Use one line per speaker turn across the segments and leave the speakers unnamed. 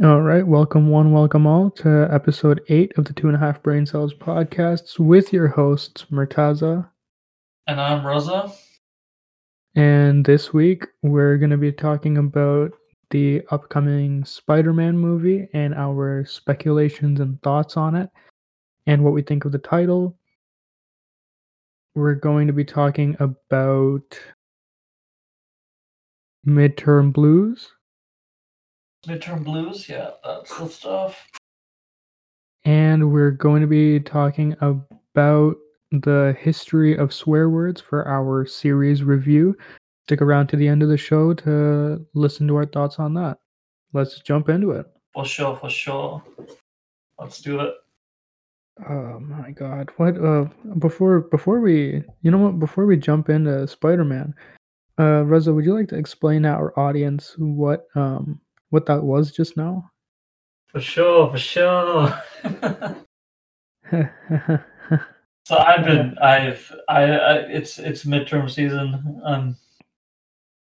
All right, welcome one, welcome all to episode eight of the Two and a Half Brain Cells podcasts with your hosts Murtaza.
And I'm Raza.
And this week we're going to be talking about the upcoming Spider Man movie and our speculations and thoughts on it and what we think of the title. We're going to be talking about midterm blues
Midterm blues, yeah, that's the stuff.
and we're going to be talking about the history of swear words for our series review. Stick around to the end of the show to listen to our thoughts on that. Let's jump into it.
For sure, for sure. Let's do it.
Oh my god. What uh before before we you know what before we jump into Spider-Man, uh Raza, would you like to explain to our audience what um what that was just now?
For sure, for sure. so I've been, I've, I, I, it's, it's midterm season. Um,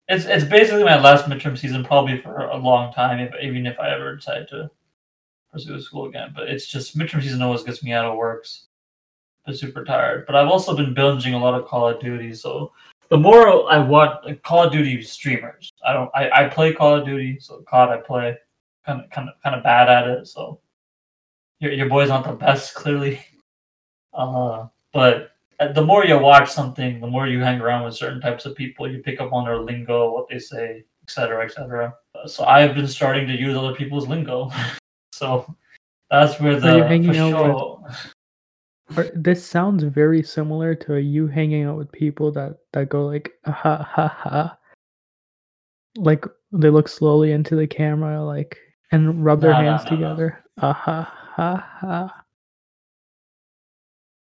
it's, it's basically my last midterm season, probably for a long time, if even if I ever decide to pursue school again. But it's just midterm season always gets me out of works. I'm super tired. But I've also been binging a lot of Call of Duty, so the more I watch like, Call of Duty streamers, I don't, I, I play Call of Duty, so COD I play, kind of, kind of, kind of bad at it. So your your boy's not the best, clearly. Uh, but the more you watch something, the more you hang around with certain types of people, you pick up on their lingo, what they say, etc., etc. So I've been starting to use other people's lingo. so that's where the for sure.
Or- This sounds very similar to you hanging out with people that that go like "Ah, ha ha ha, like they look slowly into the camera, like and rub their
No,
hands
no, no.
together. Ah ha ha ha.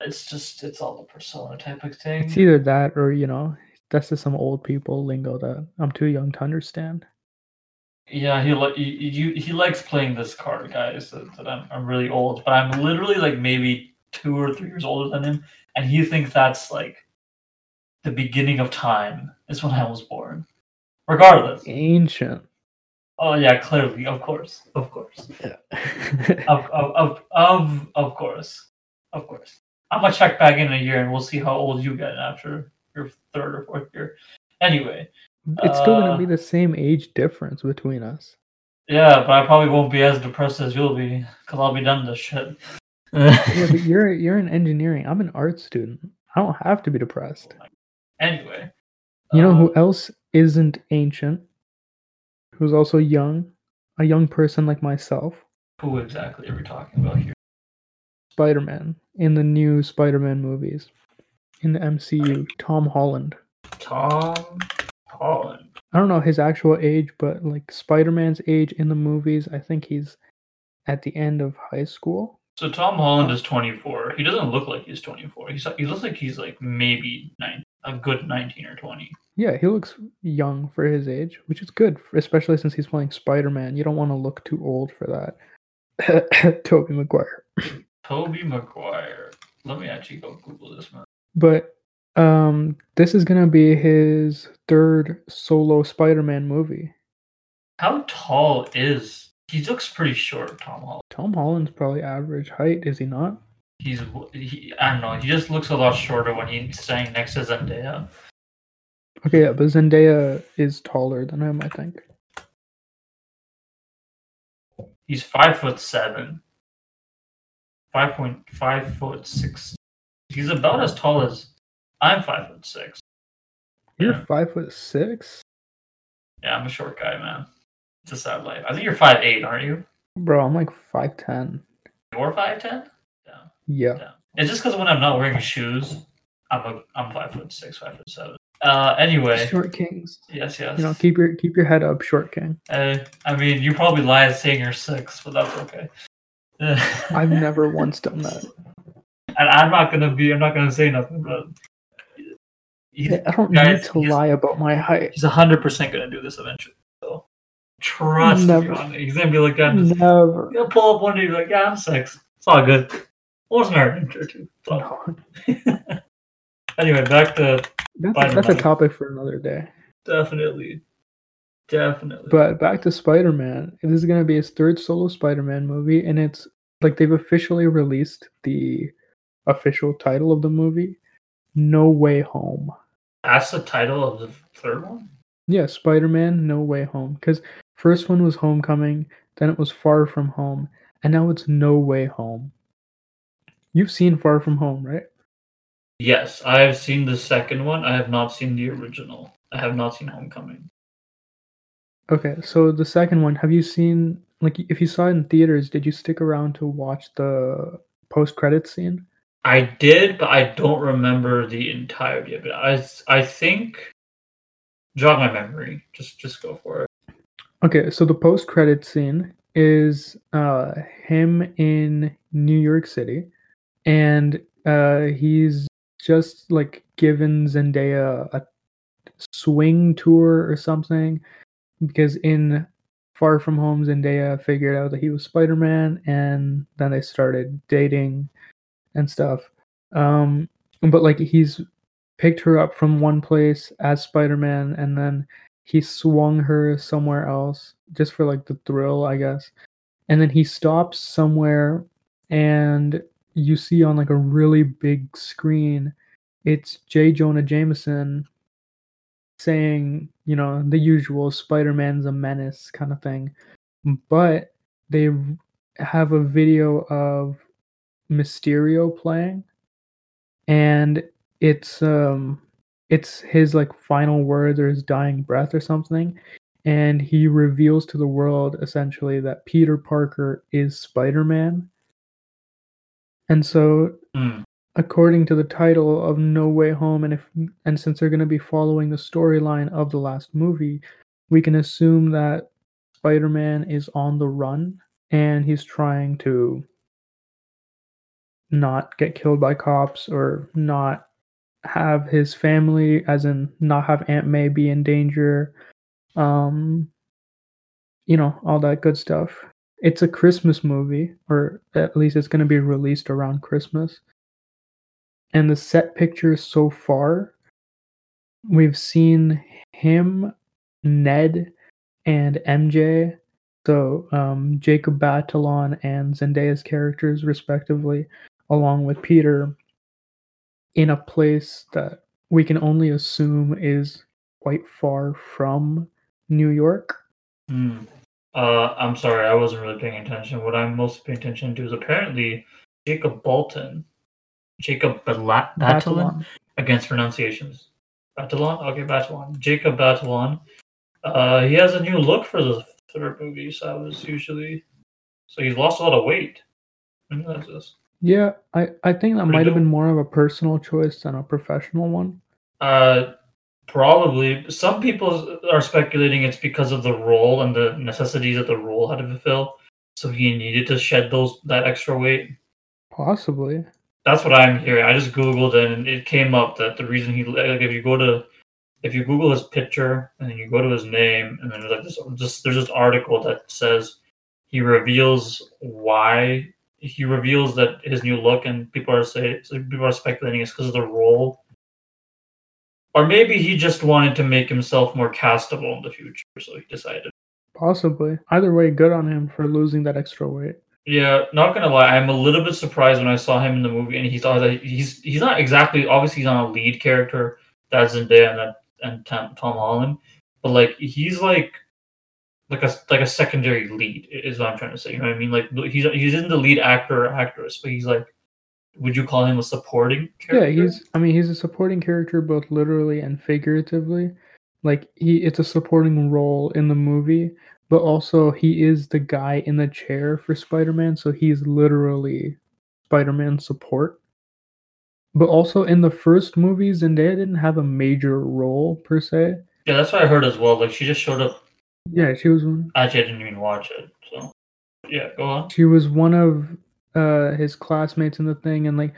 It's just it's all the persona type of thing.
It's either that or you know that's just some old people lingo that I'm too young to understand.
Yeah, he li- you, you he likes playing this card, guys. That, that I'm I'm really old, but I'm literally like maybe two or three years older than him, and he thinks that's like the beginning of time is when I was born. Regardless.
Ancient.
Oh yeah, clearly, of course, of course,
Yeah.
of of of of, of course, of course. I'm gonna check back in a year, and we'll see how old you get after your third or fourth year. Anyway,
it's still gonna
Uh,
be the same age difference between us.
yeah, but I probably won't be as depressed as you'll be because I'll be done this shit.
Yeah, but you're you're in engineering. I'm an art student. I don't have to be depressed.
Anyway,
You know
uh,
who else isn't ancient? Who's also young? A young person like myself.
who exactly are we talking about here?
Spider Man in the new Spider Man movies. In the MCU. Tom Holland.
Tom Holland.
I don't know his actual age, but like Spider Man's age in the movies, I think he's at the end of high school.
So Tom Holland is 24. He doesn't look like he's 24. He's he looks like he's like maybe nine, a good 19 or 20.
Yeah, he looks young for his age, which is good, especially since he's playing Spider Man. You don't want to look too old for that. Tobey Maguire.
Tobey Maguire. Let me actually go Google this man.
But um this is gonna be his third solo Spider-Man movie.
How tall is he? Looks pretty short, Tom Holland.
Tom Holland's probably average height, is he not?
He's he, I don't know. He just looks a lot shorter when he's standing next to Zendaya.
Okay, yeah, but Zendaya is taller than him, I think.
He's five foot seven. Five point five foot six. He's about as tall as I'm five foot six.
You're
Yeah.
five foot six?
Yeah, I'm a short guy, man. It's a sad life. I think you're five eight, aren't you?
Bro, I'm like five ten.
You're five ten.
Yeah.
Yeah. It's just because when I'm not wearing shoes, I'm a I'm five foot six, five foot seven. Uh, anyway,
Short kings.
yes, yes.
You know, keep your keep your head up, short king.
Uh, I mean, you probably lied saying you're six, but that's okay.
I've never once done that.
and I'm not gonna be. I'm not gonna say nothing, but
I don't
guys,
need to lie about my height.
he's hundred percent gonna do this eventually. So trust
Never.
me on it. He's gonna be like, I'm just,
Never.
he'll pull up one day, and be like, yeah, I'm six. It's all good. Wasn't our intro too.
No.
anyway, back to
That's, a, that's a topic for another day.
definitely. Definitely.
But back to Spider Man. This is gonna be his third solo Spider Man movie, and it's like they've officially released the official title of the movie, No Way Home.
That's the title of the third one.
Yeah, Spider Man No Way Home. Because first one was Homecoming, then it was Far From Home, and now it's No Way Home. You've seen Far From Home, right?
Yes, I have seen the second one. I have not seen the original. I have not seen Homecoming.
Okay, so the second one, have you seen like if you saw it in theaters, did you stick around to watch the post credit scene?
I did, but I don't remember the entirety of it. I I think jog my memory. Just just go for it.
Okay, so the post credit scene is uh him in New York City and uh he's just like given Zendaya a swing tour or something because in Far From Home, Zendaya figured out that he was Spider Man, and then they started dating and stuff. Um, but like he's picked her up from one place as Spider Man, and then he swung her somewhere else just for like the thrill, I guess. And then he stops somewhere, and you see on like a really big screen, it's J. Jonah Jameson saying, you know, the usual Spider Man's a menace kind of thing. But they have a video of Mysterio playing, and it's um it's his like final words or his dying breath or something and he reveals to the world essentially that Peter Parker is Spider-Man. And so
Mm.
according to the title of No Way Home, and if and since they're going to be following the storyline of the last movie, we can assume that Spider-Man is on the run and he's trying to not get killed by cops or not have his family, as in not have Aunt May be in danger. Um, you know, all that good stuff. It's a Christmas movie, or at least it's going to be released around Christmas and the set pictures so far, we've seen him, Ned, and MJ. So um, Jacob Batalon and Zendaya's characters, respectively, along with Peter, in a place that we can only assume is quite far from New York.
Mm. Uh, I'm sorry, I wasn't really paying attention. What I'm mostly paying attention to is apparently Jacob Bolton, Jacob Bala- Batalon, against pronunciations. Batalon? Okay, Batalon. Jacob Batalon. Uh, he has a new look for the third movie, so I was usually. So he's lost a lot of weight. I didn't realize.
Yeah, I, I think that might have been more of a personal choice than a professional one.
Uh, probably. Some people are speculating it's because of the role and the necessities that the role had to fulfill. So he needed to shed those that extra weight.
Possibly.
That's what I'm hearing. I just googled it and it came up that the reason he like if you go to if you Google his picture and then you go to his name and then there's like this just there's this article that says he reveals why he reveals that his new look and people are saying so people are speculating it's because of the role or maybe he just wanted to make himself more castable in the future so he decided
Possibly. Either way, good on him for losing that extra weight.
Yeah, not gonna lie, I'm a little bit surprised when I saw him in the movie, and he thought that he's he's not exactly obviously he's not a lead character that's Zendaya and that and Tom, Tom Holland, but like he's like like a like a secondary lead is what I'm trying to say. You know what I mean? Like he's he's in the lead actor or actress, but he's like, would you call him a supporting character?
Yeah, he's I mean he's a supporting character both literally and figuratively. Like he it's a supporting role in the movie, but also he is the guy in the chair for Spider-Man, so he's literally Spider-Man support. But also in the first movie, Zendaya didn't have a major role per se.
yeah, that's what I heard as well. Like she just showed up.
Yeah, she was one
Actually, I didn't even watch it. So yeah, go on.
she was one of uh his classmates in the thing and like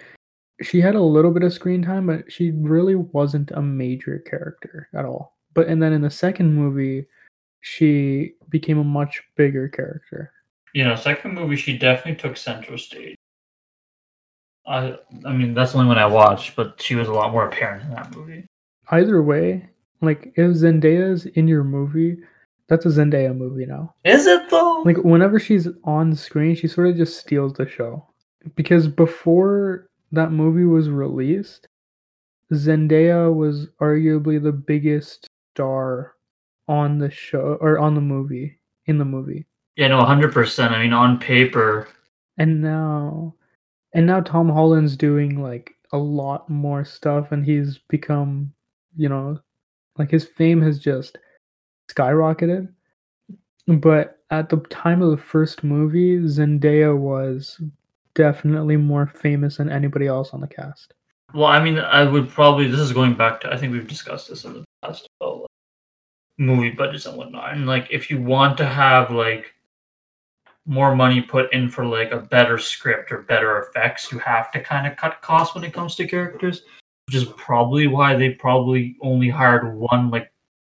she had a little bit of screen time but she really wasn't a major character at all but and then in the second movie she became a much bigger character
You know, second movie she definitely took center stage. I I mean that's the only one I watched, but she was a lot more apparent in that movie.
either way like if zendaya's in your movie That's a Zendaya movie now.
Is it though?
Like whenever she's on screen, she sort of just steals the show. Because before that movie was released, Zendaya was arguably the biggest star on the show or on the movie in the movie.
Yeah, no, hundred percent. I mean, on paper.
And now, and now Tom Holland's doing like a lot more stuff, and he's become, you know, like his fame has just skyrocketed. But at the time of the first movie, Zendaya was definitely more famous than anybody else on the cast.
Well, I mean, I would probably. This is going back to. I think we've discussed this in the past about like, movie budgets and whatnot. And like, if you want to have like more money put in for like a better script or better effects, you have to kind of cut costs when it comes to characters, which is probably why they probably only hired one like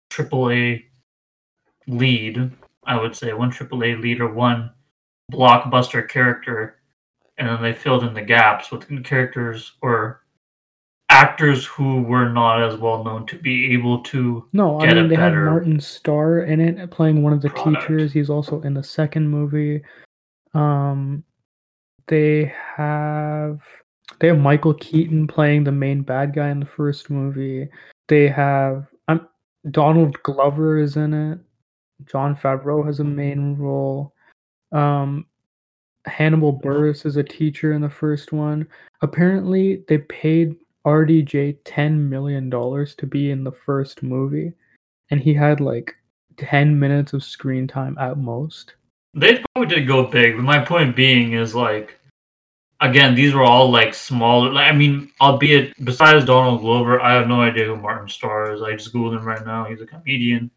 AAA lead. I would say one AAA lead or one blockbuster character, and then they filled in the gaps with characters or actors who were not as well known to be able to
No, I mean they
had
Martin Starr in it playing one of the
product.
teachers. He's also in the second movie. Um they have they have Michael Keaton playing the main bad guy in the first movie. They have um, Donald Glover is in it. Jon Favreau has a main role. Um Hannibal Buress is a teacher in the first one. Apparently, they paid RDJ ten million dollars to be in the first movie, and he had like ten minutes of screen time at most.
They probably did go big, but my point being is like, again, these were all like smaller. Like, I mean, albeit besides Donald Glover, I have no idea who Martin Starr is. I just googled him right now. He's a comedian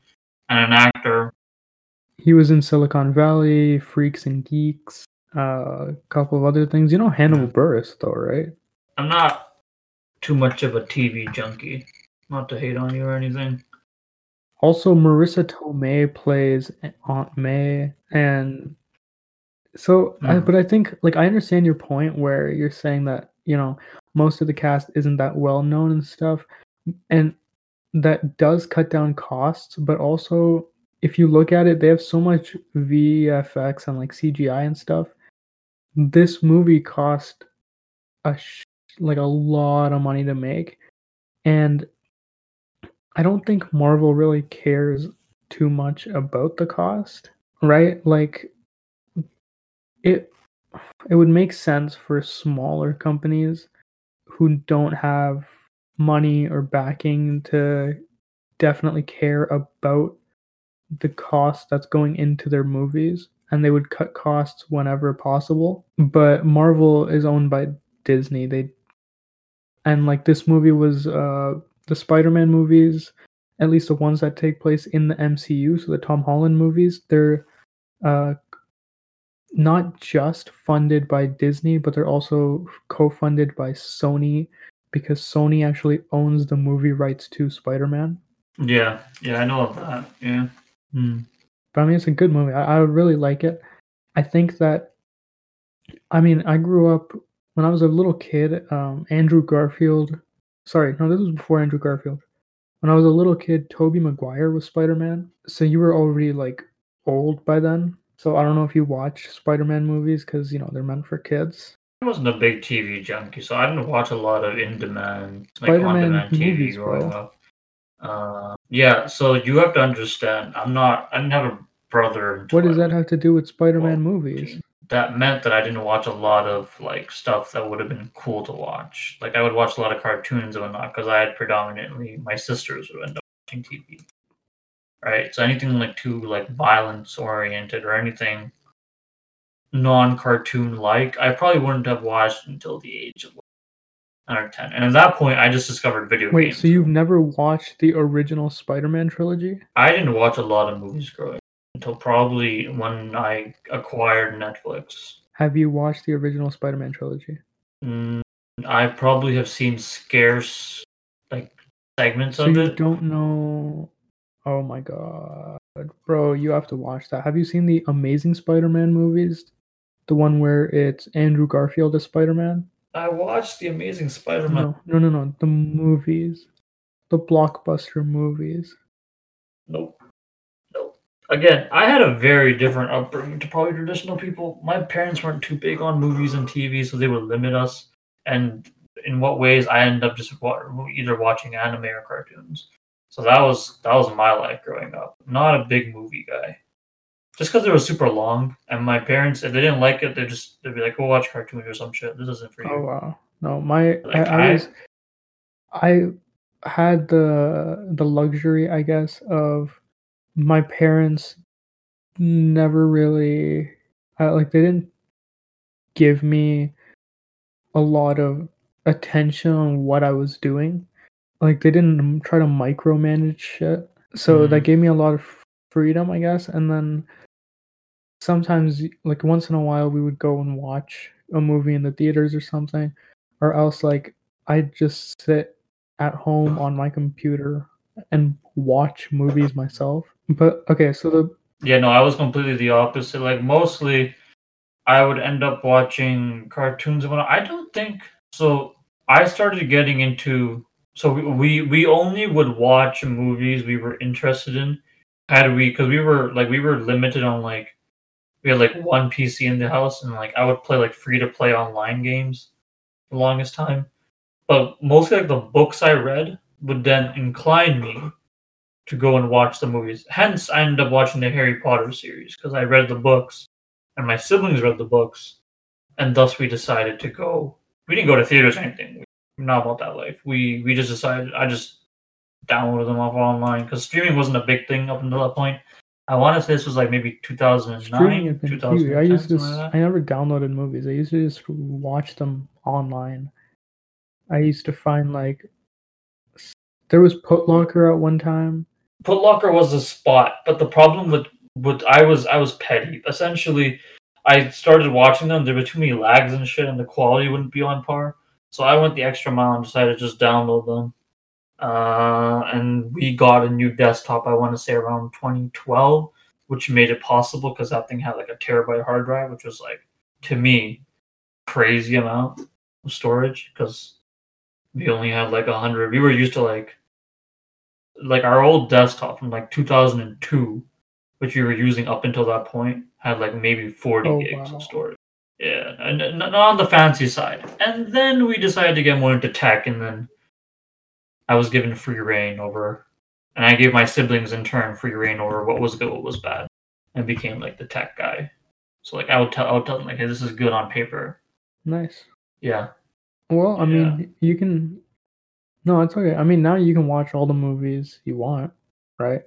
and an actor.
He was in Silicon Valley, Freaks and Geeks, uh, a couple of other things. You know Hannibal Buress, though, right?
I'm not too much of a TV junkie. Not to hate on you or anything.
Also, Marisa Tomei plays Aunt May, and so, I,
Mhm.
but I think like I understand your point where you're saying that you know most of the cast isn't that well known and stuff, and that does cut down costs. But also, if you look at it, they have so much VFX and like CGI and stuff. This movie cost a sh- like a lot of money to make, and I don't think Marvel really cares too much about the cost, right? Like it it would make sense for smaller companies who don't have money or backing to definitely care about the cost that's going into their movies and they would cut costs whenever possible. But marvel is owned by disney. They and like this movie was uh the spider-man movies at least the ones that take place in the mcu so the tom holland movies they're uh not just funded by disney but they're also co-funded by sony because sony actually owns the movie rights to spider-man
Yeah, yeah, I know of that. Yeah. Hmm.
but I mean, it's a good movie. I, I really like it. I think that, I mean, I grew up when I was a little kid. Um, Andrew Garfield, sorry, no, this was before Andrew Garfield. When I was a little kid, Tobey Maguire was Spider Man. So you were already like old by then. So I don't know if you watch Spider Man movies because you know they're meant for kids.
I wasn't a big TV junkie, so I didn't watch a lot of in demand, like on demand TV
movies,
growing
bro.
up. Uh, yeah, so you have to understand, I'm not. I didn't have a brother.
What does that have to do with Spider Man movies?
that meant that I didn't watch a lot of like stuff that would have been cool to watch. Like I would watch a lot of cartoons and whatnot because I had predominantly my sisters would end up watching TV. Right, so anything like too like violence oriented or anything non-cartoon like, I probably wouldn't have watched until the age of like, nine or ten. And at that point, I just discovered video
Wait,
games.
Wait, so you've never watched the original Spider Man trilogy?
I didn't watch a lot of movies growing up until probably when I acquired Netflix.
Have you watched the original Spider Man trilogy?
Mm, I probably have seen scarce like segments
So
of
you
it.
don't know. Oh my god, bro, you have to watch that. Have you seen the Amazing Spider-Man movies? The one where it's Andrew Garfield as Spider-Man?
I watched the Amazing Spider-Man.
No, no, no, no. The movies, the blockbuster movies.
Nope. Nope. again, I had a very different upbringing to probably traditional people. My parents weren't too big on movies and TV, so they would limit us. And in what ways I ended up just either watching anime or cartoons. So that was that was my life growing up. Not a big movie guy. Just because it was super long, and my parents, if they didn't like it, they just they'd be like, "Go watch cartoons or some shit. This isn't for you."
Oh wow. No, my
Like,
I,
I
was I had the the luxury, I guess, of my parents never really uh, like they didn't give me a lot of attention on what I was doing. Like they didn't try to micromanage shit. So that
Mhm.
gave me a lot of freedom, I guess. And then sometimes like once in a while we would go and watch a movie in the theaters or something or else like I'd just sit at home on my computer and watch movies myself. But okay, so the
Yeah, no, I was completely the opposite. Like mostly, I would end up watching cartoons and. I don't think so. I started getting into so we we, we only would watch movies we were interested in. Had we because we were like we were limited on like we had like one PC in the house and like I would play like free to play online games the longest time. But mostly like the books I read would then incline me to go and watch the movies. Hence, I ended up watching the Harry Potter series because I read the books, and my siblings read the books, and thus we decided to go. We didn't go to theaters or anything. We're not about that life. We we just decided. I just downloaded them off online because streaming wasn't a big thing up until that point. I want to say this was like maybe 2009,
has been
2010,
I used to
like
I never downloaded movies. I used to just watch them online. I used to find like there was Putlocker at one time.
Putlocker was a spot, but the problem with with I was I was petty. Essentially, I started watching them. There were too many lags and shit, and the quality wouldn't be on par. So I went the extra mile and decided to just download them. Uh, and we got a new desktop. I want to say around 2012, which made it possible because that thing had like a terabyte hard drive, which was like to me crazy amount of storage because we only had like a hundred. We were used to like like our old desktop from like 2002, which we were using up until that point, had like maybe 40
Oh,
gigs
wow.
of storage. Yeah, and not on the fancy side. And then we decided to get more into tech, and then I was given free reign over, and I gave my siblings in turn free reign over what was good, what was bad, and became like the tech guy. So like I would tell, I would tell them like, hey, this is good on paper.
Nice.
Yeah,
Well, I
Yeah.
mean, you can. No, it's okay. I mean, now you can watch all the movies you want, right?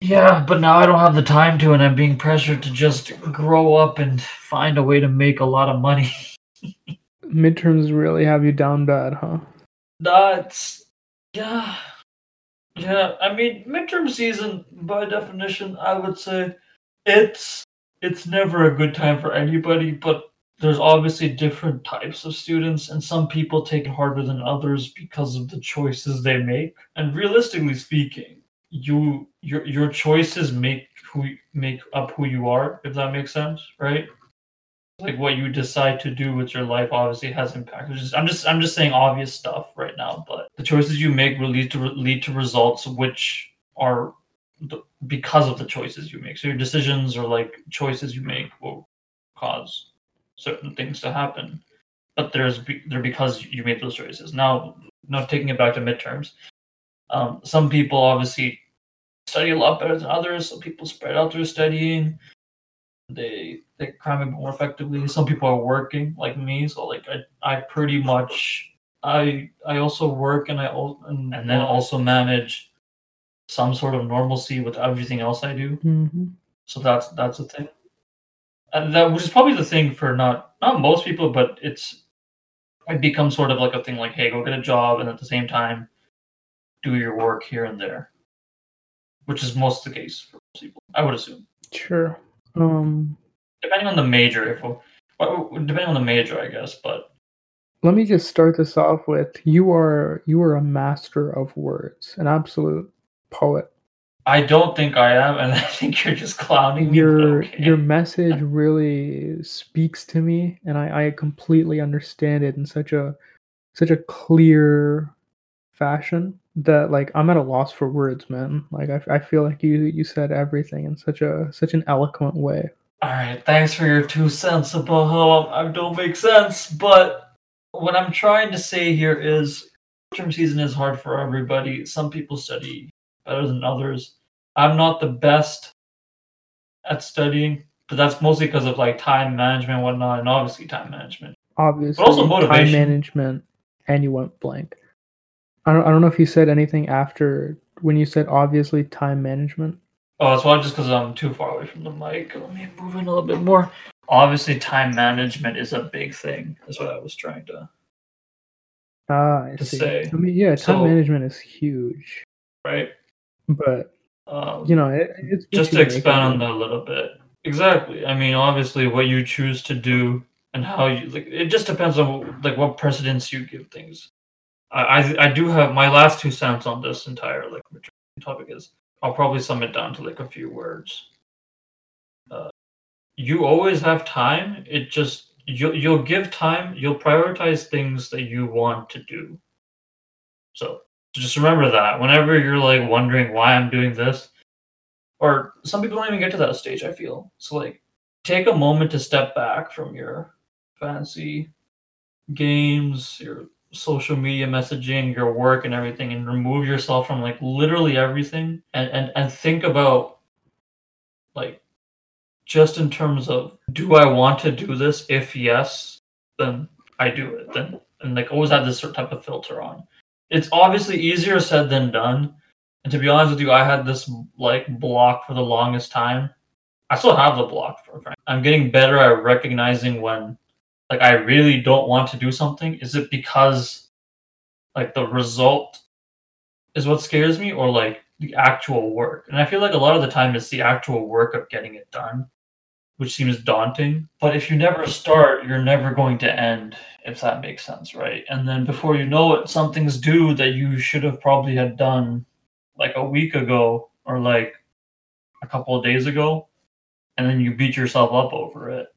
Yeah, but now I don't have the time to, and I'm being pressured to just grow up and find a way to make a lot of money.
Midterms really have you down bad, huh?
That's yeah, yeah. I mean, midterm season by definition, I would say it's it's never a good time for anybody. But there's obviously different types of students, and some people take it harder than others because of the choices they make. And realistically speaking, you your your choices make who make up who you are. If that makes sense, right? Like what you decide to do with your life obviously has impact. Is, I'm just I'm just saying obvious stuff right now, but the choices you make will lead to lead to results which are the, because of the choices you make. So your decisions or like choices you make will cause certain things to happen, but there's they're because you made those choices. Now, now taking it back to midterms, um, some people obviously study a lot better than others. Some people spread out their studying they they cram it more effectively. Some people are working like me, so like I, I pretty much I I also work and I and, and then also manage some sort of normalcy with everything else I do.
hmm
So that's that's a thing, and that which is probably the thing for not not most people, but it's it becomes sort of like a thing like hey, go get a job, and at the same time do your work here and there, which is most the case for most people, I would assume.
Sure. Um,
depending on the major if well, depending on the major i guess but
let me just start this off with you are you are a master of words, an absolute poet.
i don't think i am and i think you're just clowning me
Your
okay.
your message really speaks to me, and I, I completely understand it in such a such a clear, fashion that like I'm at a loss for words, man. Like I, I feel like you you said everything in such a such an eloquent way.
All right, thanks for your two cents about how I don't make sense, but what I'm trying to say here is term season is hard for everybody. Some people study better than others. I'm not the best at studying, but that's mostly because of like time management and whatnot, and obviously time management.
Obviously,
But also
time management, and you went blank. I don't I don't know if you said anything after when you said obviously time management.
Oh, that's why just because I'm too far away from the mic. Let me move in a little bit more. Obviously, time management is a big thing. That's what I was trying to
Ah, I
To
see.
say.
I mean, yeah, time
So-
management is huge,
right.
but
Um,
you know, it, it's
just to
what you make it,
expand on that a little bit. Exactly. I mean, obviously, what you choose to do and how you like it just depends on like what precedence you give things. I I, do have my last two cents on this entire like topic is I'll probably sum it down to like a few words. Uh, you always have time. It just you'll you'll give time. You'll prioritize things that you want to do. So just remember that whenever you're like wondering why I'm doing this, or some people don't even get to that stage. I feel so like take a moment to step back from your fancy games, your social media messaging, your work, and everything, and remove yourself from like literally everything, and and and think about like just in terms of do I want to do this? If yes, then I do it. Then and like always have this certain type of filter on. It's obviously easier said than done. And to be honest with you, I had this like block for the longest time. I still have the block for. I'm getting better at recognizing when like I really don't want to do something. Is it because like the result is what scares me or like the actual work? And I feel like a lot of the time it's the actual work of getting it done, which seems daunting. But if you never start, you're never going to end, if that makes sense, right? And then before you know it, something's due that you should have probably had done like a week ago or like a couple of days ago and then you beat yourself up over it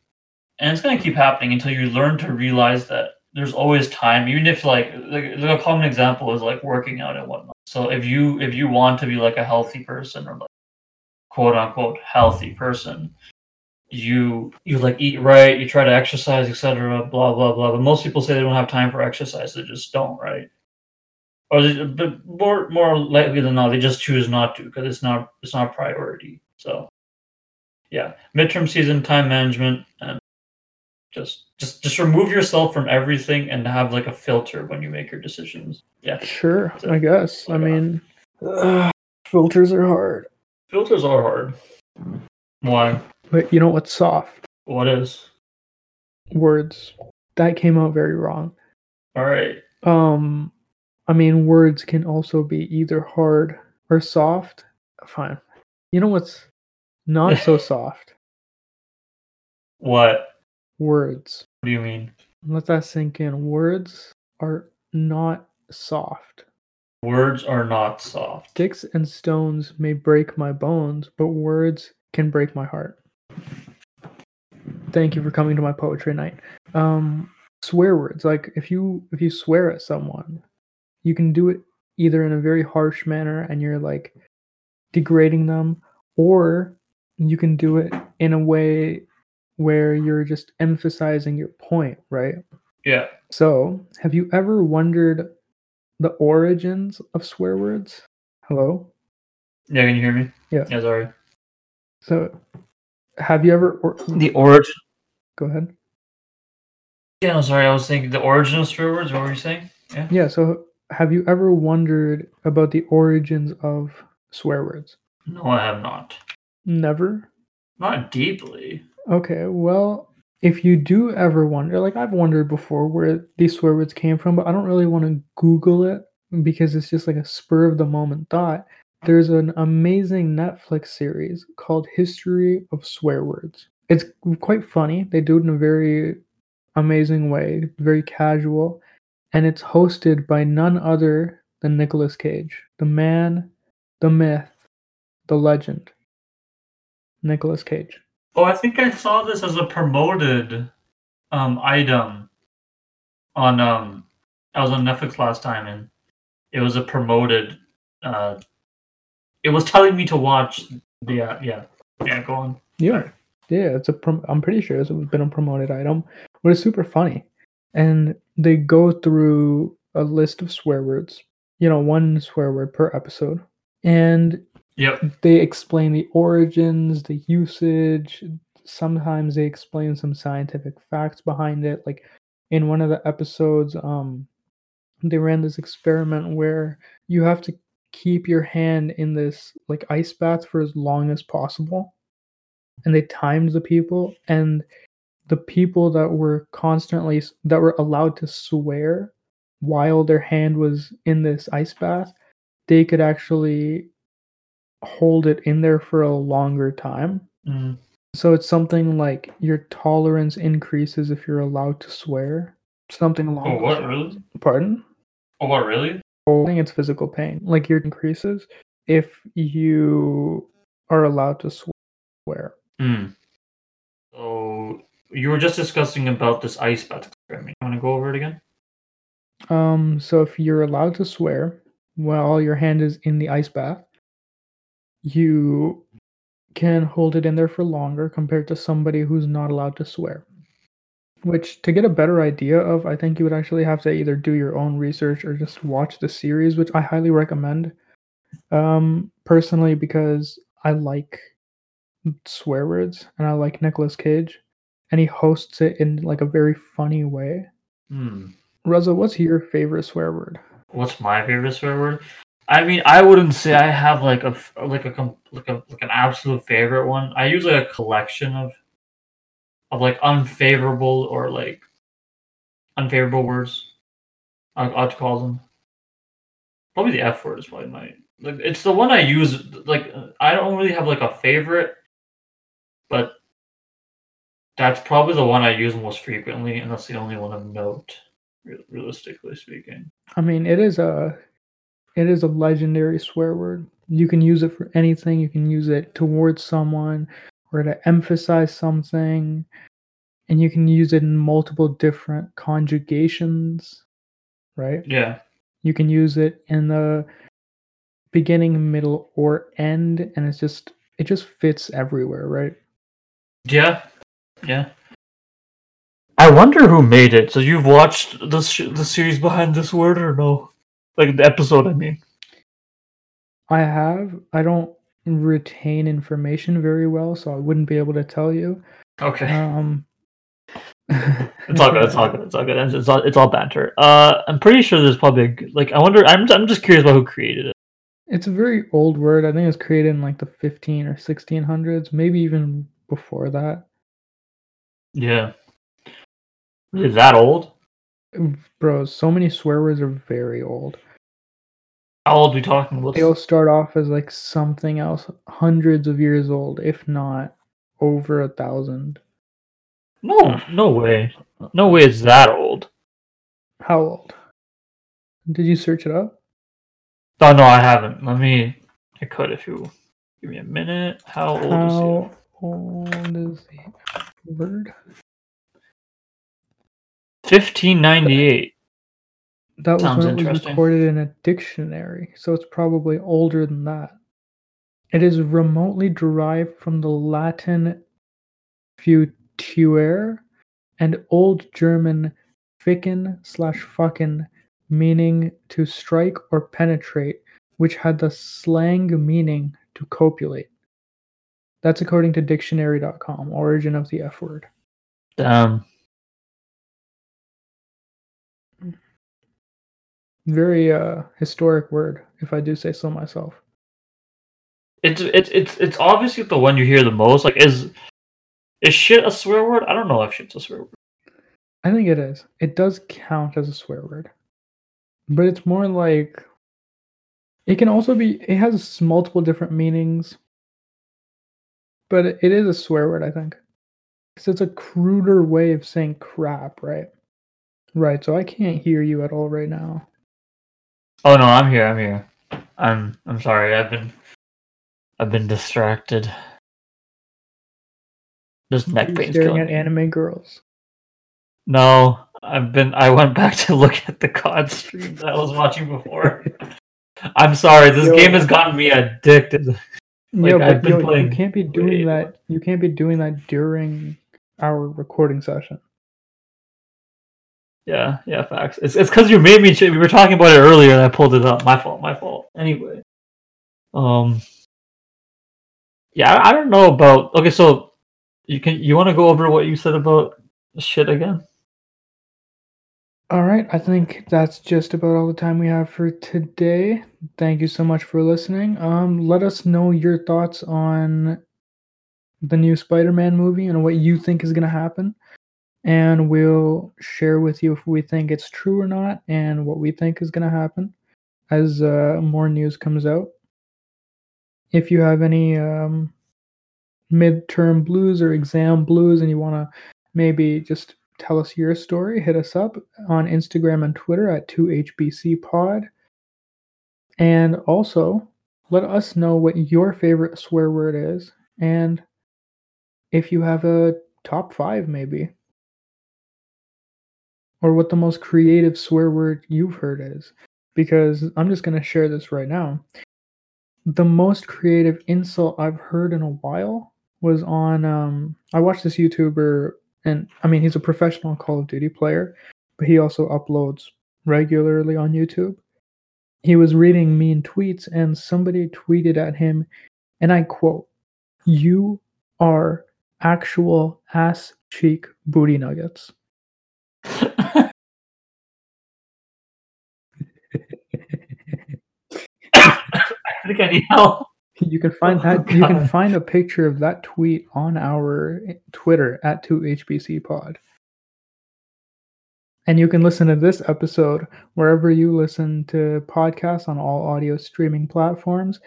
and it's going to keep happening until you learn to realize that there's always time even if like, like a common example is like working out and whatnot. So if you if you want to be like a healthy person or like quote unquote healthy person you you like eat right you try to exercise etc blah blah blah. But most people say they don't have time for exercise they just don't right? Or they, but more more likely than not they just choose not to because it's not it's not a priority. So yeah. Midterm season time management and just just just remove yourself from everything and have like a filter when you make your decisions yeah
Sure,
So,
I guess. I mean, ugh, filters are hard,
filters are hard why
but you know what's soft?
what is
Words. That came out very wrong.
all right
Um, I mean, words can also be either hard or soft. Fine. You know what's not so soft?
what
Words.
what do you mean
Let that sink in. Words are not soft.
words are not soft
Sticks and stones may break my bones, but words can break my heart. Thank you for coming to my poetry night. Um, swear words. Like if you if you swear at someone, you can do it either in a very harsh manner and you're like degrading them, or you can do it in a way where you're just emphasizing your point, right?
yeah
So, have you ever wondered the origins of swear words? Hello?
yeah can you hear me
Yeah.
yeah sorry
So, have you ever. Or-
the origin
Go ahead.
yeah i'm sorry i was thinking the origin of swear words what were you saying yeah
Yeah, so have you ever wondered about the origins of swear words?
no i have not
Never?
not deeply
Okay, well, if you do ever wonder, like I've wondered before where these swear words came from, but I don't really want to Google it because it's just like a spur of the moment thought. There's an amazing Netflix series called History of Swear Words. It's quite funny. They do it in a very amazing way, very casual, and it's hosted by none other than Nicolas Cage, the man, the myth, the legend. Nicolas Cage.
Oh, I think I saw this as a promoted um item on um I was on Netflix last time and it was a promoted. Uh, it was telling me to watch. The uh, yeah yeah go on.
Yeah, yeah. It's a. Prom- I'm pretty sure it's been a promoted item, but it's super funny, and they go through a list of swear words. You know, one swear word per episode, and
Yep.
they explain the origins, the usage. Sometimes they explain some scientific facts behind it. Like in one of the episodes, um, they ran this experiment where you have to keep your hand in this like ice bath for as long as possible. And they timed the people and the people that were constantly that were allowed to swear while their hand was in this ice bath, they could actually hold it in there for a longer time.
Mm.
So it's something like your tolerance increases if you're allowed to swear. Something along
Oh, what really?
Pardon?
Oh, what really?
I think it's physical pain. Like your increases if you are allowed to swear.
Hmm. So you were just discussing about this ice bath experiment. You want to go over it again?
Um, so if you're allowed to swear while your hand is in the ice bath, you can hold it in there for longer compared to somebody who's not allowed to swear. Which, to get a better idea of, I think you would actually have to either do your own research or just watch the series, which I highly recommend. Um, personally, because I like swear words and I like Nicolas Cage, and he hosts it in like a very funny way.
Hmm.
Raza, what's your favorite swear word?
What's my favorite swear word? I mean, I wouldn't say I have like a like a like a like an absolute favorite one. I use like a collection of of like unfavorable or like unfavorable words. I ought to call them. Probably the F word is probably my like. It's the one I use. Like I don't really have like a favorite, but that's probably the one I use most frequently, and that's the only one of note, realistically speaking.
I mean, it is a it is a legendary swear word. You can use it for anything. You can use it towards someone or to emphasize something, and you can use it in multiple different conjugations, right?
Yeah.
You can use it in the beginning, middle, or end, and it's just it just fits everywhere, right?
Yeah, yeah. I wonder who made it. So you've watched the sh- the series behind this word or no? Like the episode, I mean.
I have. I don't retain information very well, so I wouldn't be able to tell you.
Okay.
Um,
It's all good. It's all good. It's all good. It's, it's all it's all banter. Uh, I'm pretty sure there's probably a, like I wonder. I'm I'm just curious about who created it.
It's a very old word. I think it was created in like the 15 or 1600s, maybe even before that.
Yeah. Is that old?
Bro, so many swear words are very old.
How old we talking? What's,
They all start off as like something else, hundreds of years old, if not over a thousand.
no, no way. No way. It's that old.
How old? Did you search it up?
Oh no, I haven't. Let me. I could if you give me a minute. How old is
How
it?
old is the word?
1598.
That was when it was recorded in a dictionary, so it's probably older than that. It is remotely derived from the Latin futuere and Old German ficken slash fucken, meaning to strike or penetrate, which had the slang meaning to copulate. That's according to dictionary.com, origin of the F word.
Damn.
Very uh historic word, if I do say so myself.
It's it's it's it's obviously the one you hear the most. Like, is is shit a swear word? I don't know if shit's a swear word.
I think it is. It does count as a swear word. But it's more like it can also be it has multiple different meanings. But it is a swear word, I think. Cuz it's a cruder way of saying crap, right? Right. So I can't hear you at all right now.
Oh no, I'm here. I'm here. I'm I'm sorry. I've been I've been distracted. This neck pain's
staring at
me.
anime girls.
No, I've been. I went back to look at the COD stream that I was watching before. I'm sorry. This yo, game has gotten me addicted.
Like, yeah, but yo, you can't be doing that. You can't be doing that during our recording session.
Yeah, yeah, facts. It's it's because you made me. We were talking about it earlier, and I pulled it up. My fault. My fault. Anyway, um, yeah, I, I don't know about. Okay, so you can you want to go over what you said about shit again?
All right, I think that's just about all the time we have for today. Thank you so much for listening. Um, let us know your thoughts on the new Spider-Man movie and what you think is to happen, and we'll share with you if we think it's true or not and what we think is going to happen as uh, more news comes out. If you have any um, midterm blues or exam blues and you want to maybe just tell us your story, hit us up on Instagram and Twitter at 2HBCPod. And also, let us know what your favorite swear word is and if you have a top five, maybe. Or what the most creative swear word you've heard is. Because I'm just going to share this right now. The most creative insult I've heard in a while was on. Um, I watched this YouTuber and I mean he's a professional Call of Duty player, but he also uploads regularly on YouTube. He was reading mean tweets and somebody tweeted at him, and I quote, You are actual ass cheek booty nuggets. I
think I need help.
You can find oh, that. You can oh, find a picture of that tweet on our Twitter at 2HBCPod. And you can listen to this episode wherever you listen to podcasts on all audio streaming platforms.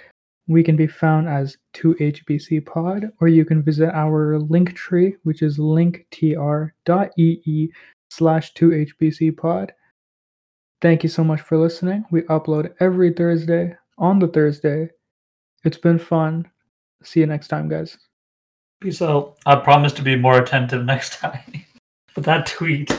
We can be found as 2HBCPod, or you can visit our link tree, which is linktr.ee slash 2HBCPod. Thank you so much for listening. We upload every Thursday on the Thursday it's been fun. See you next time, guys.
Peace out. I promise to be more attentive next time. but that tweet.